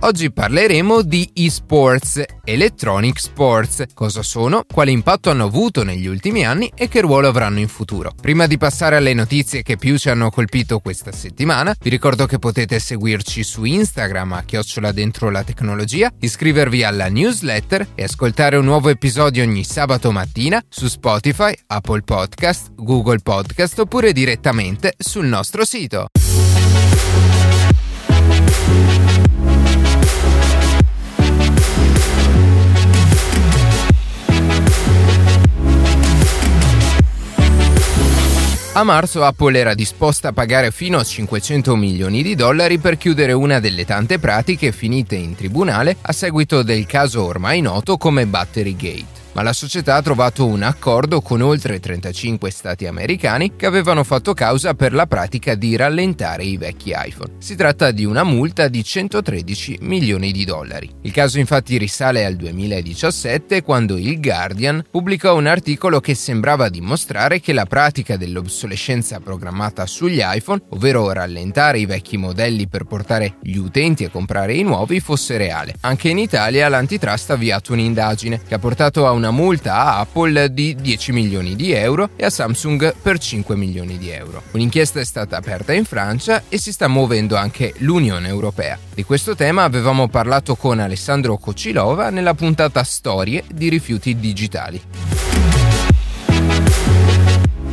Oggi parleremo di eSports, Electronic Sports, cosa sono, quale impatto hanno avuto negli ultimi anni e che ruolo avranno in futuro. Prima di passare alle notizie che più ci hanno colpito questa settimana, vi ricordo che potete seguirci su Instagram a chiocciola dentro la tecnologia, iscrivervi alla newsletter e ascoltare un nuovo episodio ogni sabato mattina su Spotify, Apple Podcast, Google Podcast oppure direttamente sul nostro sito. A marzo Apple era disposta a pagare fino a 500 milioni di dollari per chiudere una delle tante pratiche finite in tribunale a seguito del caso ormai noto come Battery Gate ma la società ha trovato un accordo con oltre 35 stati americani che avevano fatto causa per la pratica di rallentare i vecchi iPhone. Si tratta di una multa di 113 milioni di dollari. Il caso infatti risale al 2017 quando il Guardian pubblicò un articolo che sembrava dimostrare che la pratica dell'obsolescenza programmata sugli iPhone, ovvero rallentare i vecchi modelli per portare gli utenti a comprare i nuovi, fosse reale. Anche in Italia l'antitrust ha avviato un'indagine che ha portato a una una multa a Apple di 10 milioni di euro e a Samsung per 5 milioni di euro. Un'inchiesta è stata aperta in Francia e si sta muovendo anche l'Unione Europea. Di questo tema avevamo parlato con Alessandro Cocilova nella puntata Storie di rifiuti digitali.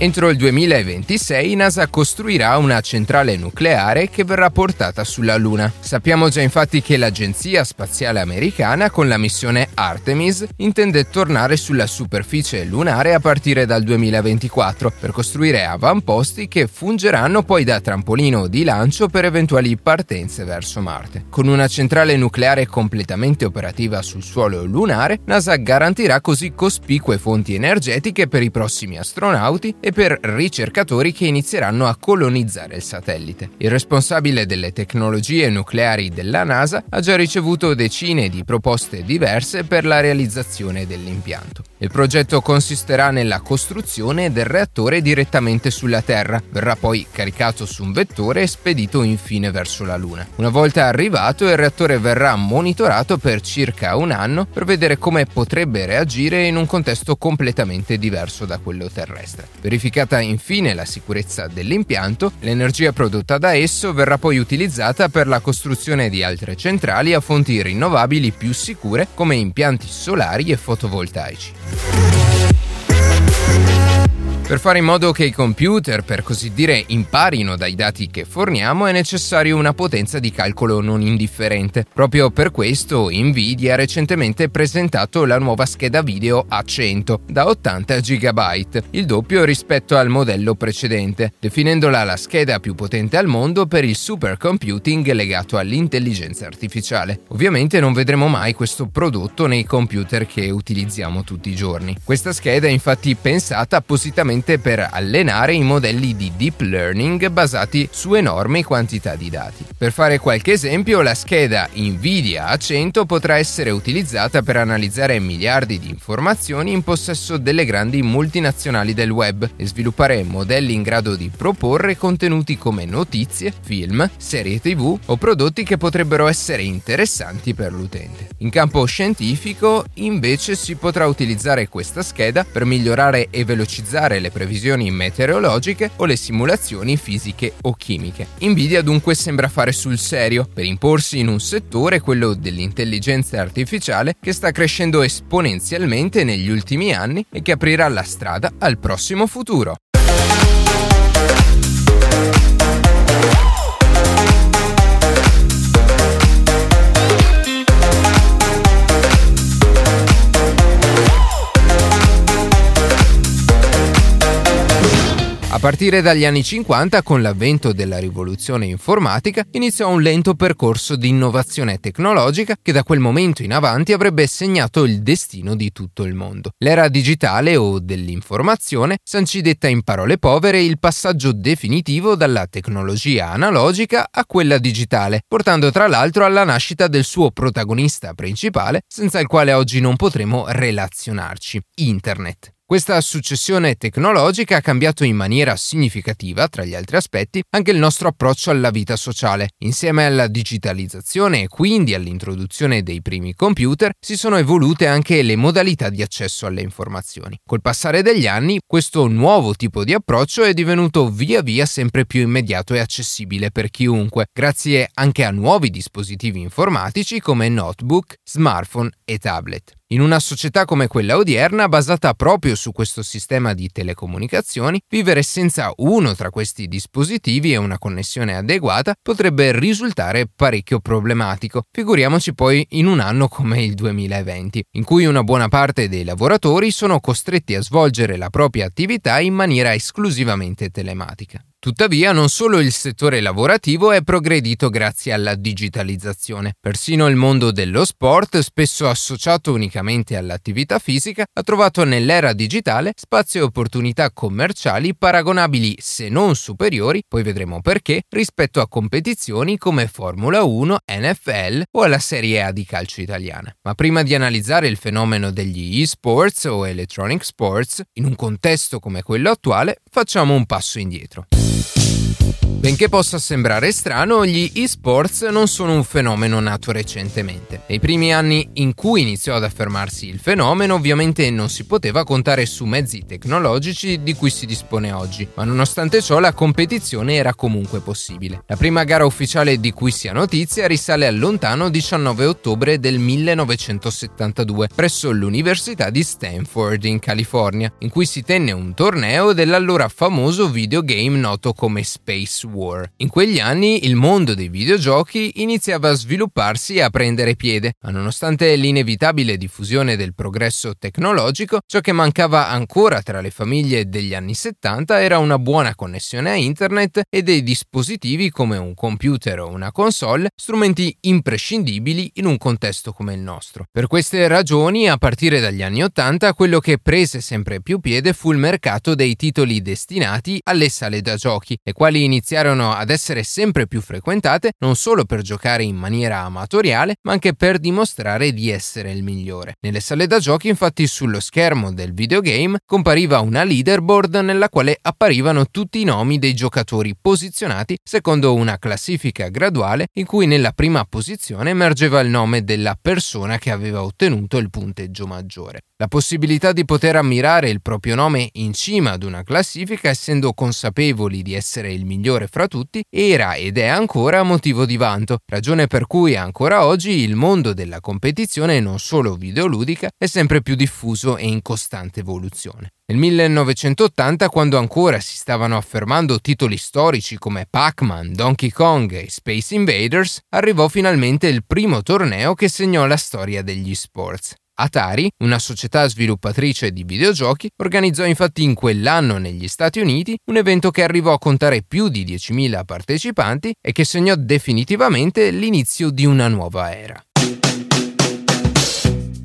Entro il 2026 NASA costruirà una centrale nucleare che verrà portata sulla Luna. Sappiamo già infatti che l'Agenzia Spaziale Americana con la missione Artemis intende tornare sulla superficie lunare a partire dal 2024 per costruire avamposti che fungeranno poi da trampolino di lancio per eventuali partenze verso Marte. Con una centrale nucleare completamente operativa sul suolo lunare, NASA garantirà così cospicue fonti energetiche per i prossimi astronauti e per ricercatori che inizieranno a colonizzare il satellite. Il responsabile delle tecnologie nucleari della NASA ha già ricevuto decine di proposte diverse per la realizzazione dell'impianto. Il progetto consisterà nella costruzione del reattore direttamente sulla Terra, verrà poi caricato su un vettore e spedito infine verso la Luna. Una volta arrivato il reattore verrà monitorato per circa un anno per vedere come potrebbe reagire in un contesto completamente diverso da quello terrestre. Verificata infine la sicurezza dell'impianto, l'energia prodotta da esso verrà poi utilizzata per la costruzione di altre centrali a fonti rinnovabili più sicure come impianti solari e fotovoltaici. Bye. Per fare in modo che i computer, per così dire, imparino dai dati che forniamo è necessario una potenza di calcolo non indifferente. Proprio per questo Nvidia ha recentemente presentato la nuova scheda video A100 da 80 GB, il doppio rispetto al modello precedente, definendola la scheda più potente al mondo per il supercomputing legato all'intelligenza artificiale. Ovviamente non vedremo mai questo prodotto nei computer che utilizziamo tutti i giorni. Questa scheda è infatti pensata appositamente esclusivamente per allenare i modelli di deep learning basati su enormi quantità di dati. Per fare qualche esempio, la scheda Nvidia A100 potrà essere utilizzata per analizzare miliardi di informazioni in possesso delle grandi multinazionali del web e sviluppare modelli in grado di proporre contenuti come notizie, film, serie tv o prodotti che potrebbero essere interessanti per l'utente. In campo scientifico, invece, si potrà utilizzare questa scheda per migliorare e velocizzare le le previsioni meteorologiche o le simulazioni fisiche o chimiche. Nvidia dunque sembra fare sul serio per imporsi in un settore, quello dell'intelligenza artificiale, che sta crescendo esponenzialmente negli ultimi anni e che aprirà la strada al prossimo futuro. A partire dagli anni 50, con l'avvento della rivoluzione informatica, iniziò un lento percorso di innovazione tecnologica che da quel momento in avanti avrebbe segnato il destino di tutto il mondo. L'era digitale o dell'informazione sancì detta in parole povere il passaggio definitivo dalla tecnologia analogica a quella digitale, portando tra l'altro alla nascita del suo protagonista principale, senza il quale oggi non potremo relazionarci, Internet. Questa successione tecnologica ha cambiato in maniera significativa, tra gli altri aspetti, anche il nostro approccio alla vita sociale. Insieme alla digitalizzazione e quindi all'introduzione dei primi computer, si sono evolute anche le modalità di accesso alle informazioni. Col passare degli anni, questo nuovo tipo di approccio è divenuto via via sempre più immediato e accessibile per chiunque, grazie anche a nuovi dispositivi informatici come notebook, smartphone e tablet. In una società come quella odierna, basata proprio su questo sistema di telecomunicazioni, vivere senza uno tra questi dispositivi e una connessione adeguata potrebbe risultare parecchio problematico. Figuriamoci poi in un anno come il 2020, in cui una buona parte dei lavoratori sono costretti a svolgere la propria attività in maniera esclusivamente telematica. Tuttavia non solo il settore lavorativo è progredito grazie alla digitalizzazione, persino il mondo dello sport, spesso associato unicamente all'attività fisica, ha trovato nell'era digitale spazio e opportunità commerciali paragonabili se non superiori, poi vedremo perché, rispetto a competizioni come Formula 1, NFL o alla Serie A di calcio italiana. Ma prima di analizzare il fenomeno degli e-sports o electronic sports, in un contesto come quello attuale, facciamo un passo indietro. Benché possa sembrare strano, gli esports non sono un fenomeno nato recentemente. Nei primi anni in cui iniziò ad affermarsi il fenomeno, ovviamente non si poteva contare su mezzi tecnologici di cui si dispone oggi, ma nonostante ciò la competizione era comunque possibile. La prima gara ufficiale di cui si ha notizia risale al lontano 19 ottobre del 1972 presso l'Università di Stanford in California, in cui si tenne un torneo dell'allora famoso videogame noto come Space War. In quegli anni il mondo dei videogiochi iniziava a svilupparsi e a prendere piede, ma nonostante l'inevitabile diffusione del progresso tecnologico, ciò che mancava ancora tra le famiglie degli anni 70 era una buona connessione a internet e dei dispositivi come un computer o una console, strumenti imprescindibili in un contesto come il nostro. Per queste ragioni, a partire dagli anni 80, quello che prese sempre più piede fu il mercato dei titoli destinati alle sale da giochi, le quali iniziarono iniziarono ad essere sempre più frequentate non solo per giocare in maniera amatoriale, ma anche per dimostrare di essere il migliore. Nelle sale da giochi, infatti, sullo schermo del videogame compariva una leaderboard nella quale apparivano tutti i nomi dei giocatori posizionati secondo una classifica graduale in cui nella prima posizione emergeva il nome della persona che aveva ottenuto il punteggio maggiore. La possibilità di poter ammirare il proprio nome in cima ad una classifica, essendo consapevoli di essere il migliore fra tutti, era ed è ancora motivo di vanto, ragione per cui ancora oggi il mondo della competizione non solo videoludica è sempre più diffuso e in costante evoluzione. Nel 1980, quando ancora si stavano affermando titoli storici come Pac-Man, Donkey Kong e Space Invaders, arrivò finalmente il primo torneo che segnò la storia degli sports. Atari, una società sviluppatrice di videogiochi, organizzò infatti in quell'anno negli Stati Uniti un evento che arrivò a contare più di 10.000 partecipanti e che segnò definitivamente l'inizio di una nuova era.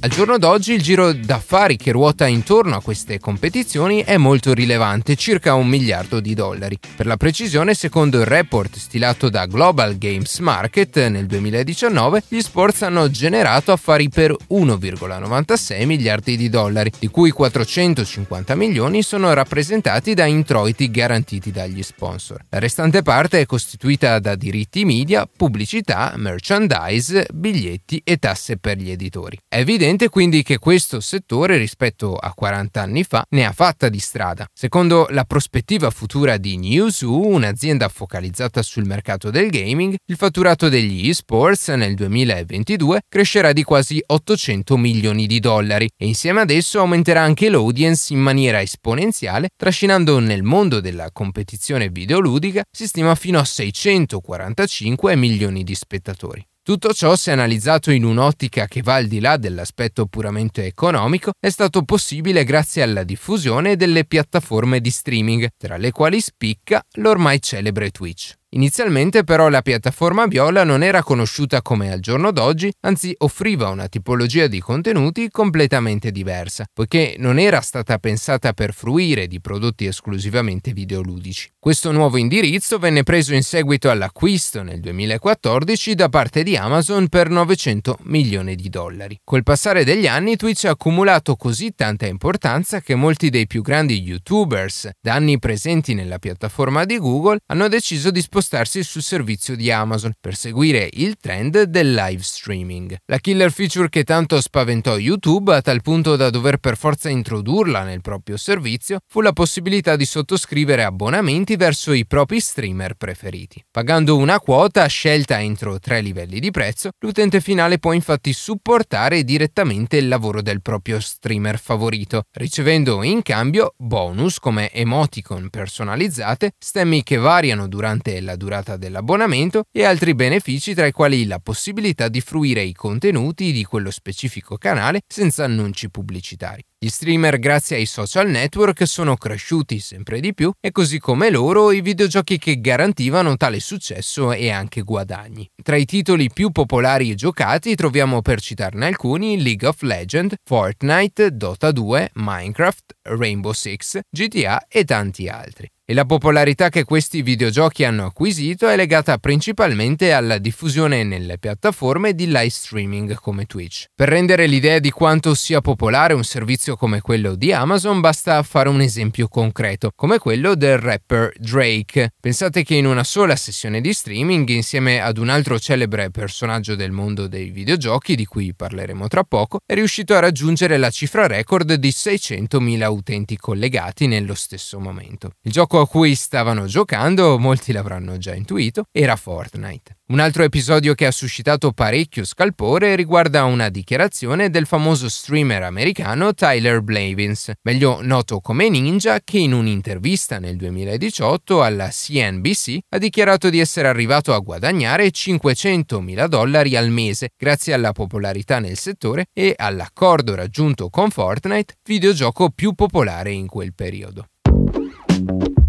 Al giorno d'oggi il giro d'affari che ruota intorno a queste competizioni è molto rilevante, circa un miliardo di dollari. Per la precisione, secondo il report stilato da Global Games Market nel 2019, gli sports hanno generato affari per 1,96 miliardi di dollari, di cui 450 milioni sono rappresentati da introiti garantiti dagli sponsor. La restante parte è costituita da diritti media, pubblicità, merchandise, biglietti e tasse per gli editori. È evidente evidente quindi che questo settore rispetto a 40 anni fa ne ha fatta di strada. Secondo la prospettiva futura di Newzoo, un'azienda focalizzata sul mercato del gaming, il fatturato degli esports nel 2022 crescerà di quasi 800 milioni di dollari e insieme ad esso aumenterà anche l'audience in maniera esponenziale, trascinando nel mondo della competizione videoludica si stima fino a 645 milioni di spettatori. Tutto ciò, se analizzato in un'ottica che va al di là dell'aspetto puramente economico, è stato possibile grazie alla diffusione delle piattaforme di streaming, tra le quali spicca l'ormai celebre Twitch. Inizialmente però la piattaforma Viola non era conosciuta come al giorno d'oggi, anzi offriva una tipologia di contenuti completamente diversa, poiché non era stata pensata per fruire di prodotti esclusivamente videoludici. Questo nuovo indirizzo venne preso in seguito all'acquisto nel 2014 da parte di Amazon per 900 milioni di dollari. Col passare degli anni Twitch ha accumulato così tanta importanza che molti dei più grandi youtubers, da anni presenti nella piattaforma di Google, hanno deciso di spostarsi sul servizio di Amazon per seguire il trend del live streaming. La killer feature che tanto spaventò YouTube a tal punto da dover per forza introdurla nel proprio servizio fu la possibilità di sottoscrivere abbonamenti verso i propri streamer preferiti. Pagando una quota scelta entro tre livelli di prezzo, l'utente finale può infatti supportare direttamente il lavoro del proprio streamer favorito, ricevendo in cambio bonus come emoticon personalizzate, stemmi che variano durante la durata dell'abbonamento e altri benefici tra i quali la possibilità di fruire i contenuti di quello specifico canale senza annunci pubblicitari. Gli streamer grazie ai social network sono cresciuti sempre di più e così come loro i videogiochi che garantivano tale successo e anche guadagni. Tra i titoli più popolari e giocati troviamo per citarne alcuni League of Legends, Fortnite, Dota 2, Minecraft, Rainbow Six, GTA e tanti altri e la popolarità che questi videogiochi hanno acquisito è legata principalmente alla diffusione nelle piattaforme di live streaming come Twitch. Per rendere l'idea di quanto sia popolare un servizio come quello di Amazon basta fare un esempio concreto, come quello del rapper Drake. Pensate che in una sola sessione di streaming, insieme ad un altro celebre personaggio del mondo dei videogiochi, di cui parleremo tra poco, è riuscito a raggiungere la cifra record di 600.000 utenti collegati nello stesso momento. Il gioco a cui stavano giocando, molti l'avranno già intuito, era Fortnite. Un altro episodio che ha suscitato parecchio scalpore riguarda una dichiarazione del famoso streamer americano Tyler Blavins, meglio noto come Ninja, che in un'intervista nel 2018 alla CNBC ha dichiarato di essere arrivato a guadagnare 500 mila dollari al mese grazie alla popolarità nel settore e all'accordo raggiunto con Fortnite, videogioco più popolare in quel periodo.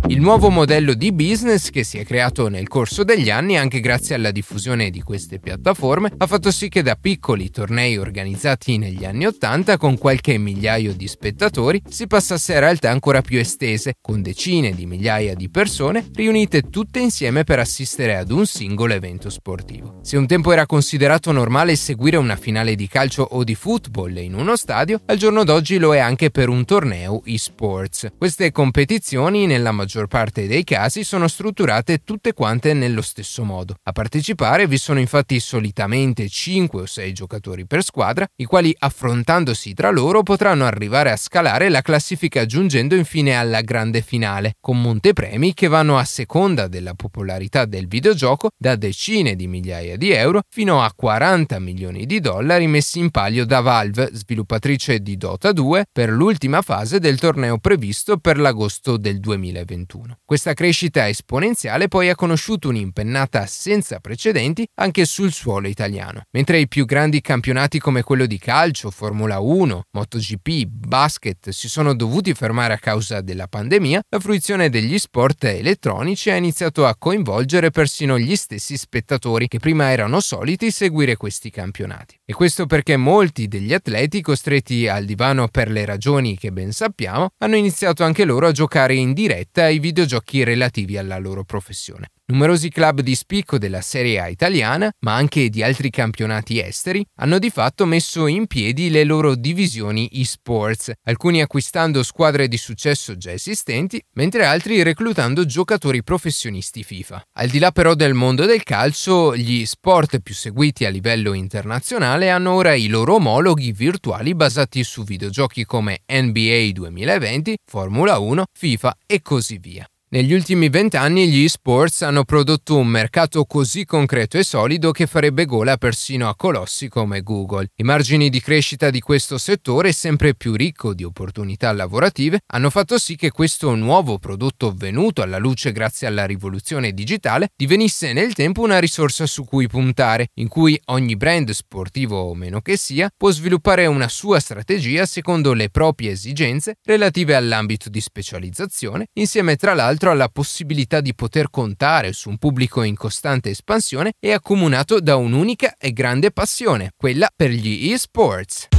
Il nuovo modello di business che si è creato nel corso degli anni anche grazie alla diffusione di queste piattaforme ha fatto sì che da piccoli tornei organizzati negli anni 80 con qualche migliaio di spettatori si passasse a realtà ancora più estese, con decine di migliaia di persone riunite tutte insieme per assistere ad un singolo evento sportivo. Se un tempo era considerato normale seguire una finale di calcio o di football in uno stadio, al giorno d'oggi lo è anche per un torneo e-sports. Queste competizioni nella maggior maggior parte dei casi sono strutturate tutte quante nello stesso modo. A partecipare vi sono infatti solitamente 5 o 6 giocatori per squadra, i quali affrontandosi tra loro potranno arrivare a scalare la classifica giungendo infine alla grande finale, con montepremi che vanno a seconda della popolarità del videogioco da decine di migliaia di euro fino a 40 milioni di dollari messi in palio da Valve, sviluppatrice di Dota 2, per l'ultima fase del torneo previsto per l'agosto del 2021. 2021. Questa crescita esponenziale poi ha conosciuto un'impennata senza precedenti anche sul suolo italiano. Mentre i più grandi campionati come quello di calcio, Formula 1, MotoGP, basket si sono dovuti fermare a causa della pandemia, la fruizione degli sport elettronici ha iniziato a coinvolgere persino gli stessi spettatori che prima erano soliti seguire questi campionati. E questo perché molti degli atleti costretti al divano per le ragioni che ben sappiamo hanno iniziato anche loro a giocare in diretta ai videogiochi relativi alla loro professione. Numerosi club di spicco della Serie A italiana, ma anche di altri campionati esteri, hanno di fatto messo in piedi le loro divisioni e-sports, alcuni acquistando squadre di successo già esistenti, mentre altri reclutando giocatori professionisti FIFA. Al di là però del mondo del calcio, gli sport più seguiti a livello internazionale hanno ora i loro omologhi virtuali basati su videogiochi come NBA 2020, Formula 1, FIFA e così via. Negli ultimi vent'anni gli esports hanno prodotto un mercato così concreto e solido che farebbe gola persino a colossi come Google. I margini di crescita di questo settore, sempre più ricco di opportunità lavorative, hanno fatto sì che questo nuovo prodotto venuto alla luce grazie alla rivoluzione digitale divenisse nel tempo una risorsa su cui puntare, in cui ogni brand sportivo o meno che sia può sviluppare una sua strategia secondo le proprie esigenze relative all'ambito di specializzazione, insieme tra l'altro alla possibilità di poter contare su un pubblico in costante espansione e accomunato da un'unica e grande passione, quella per gli eSports.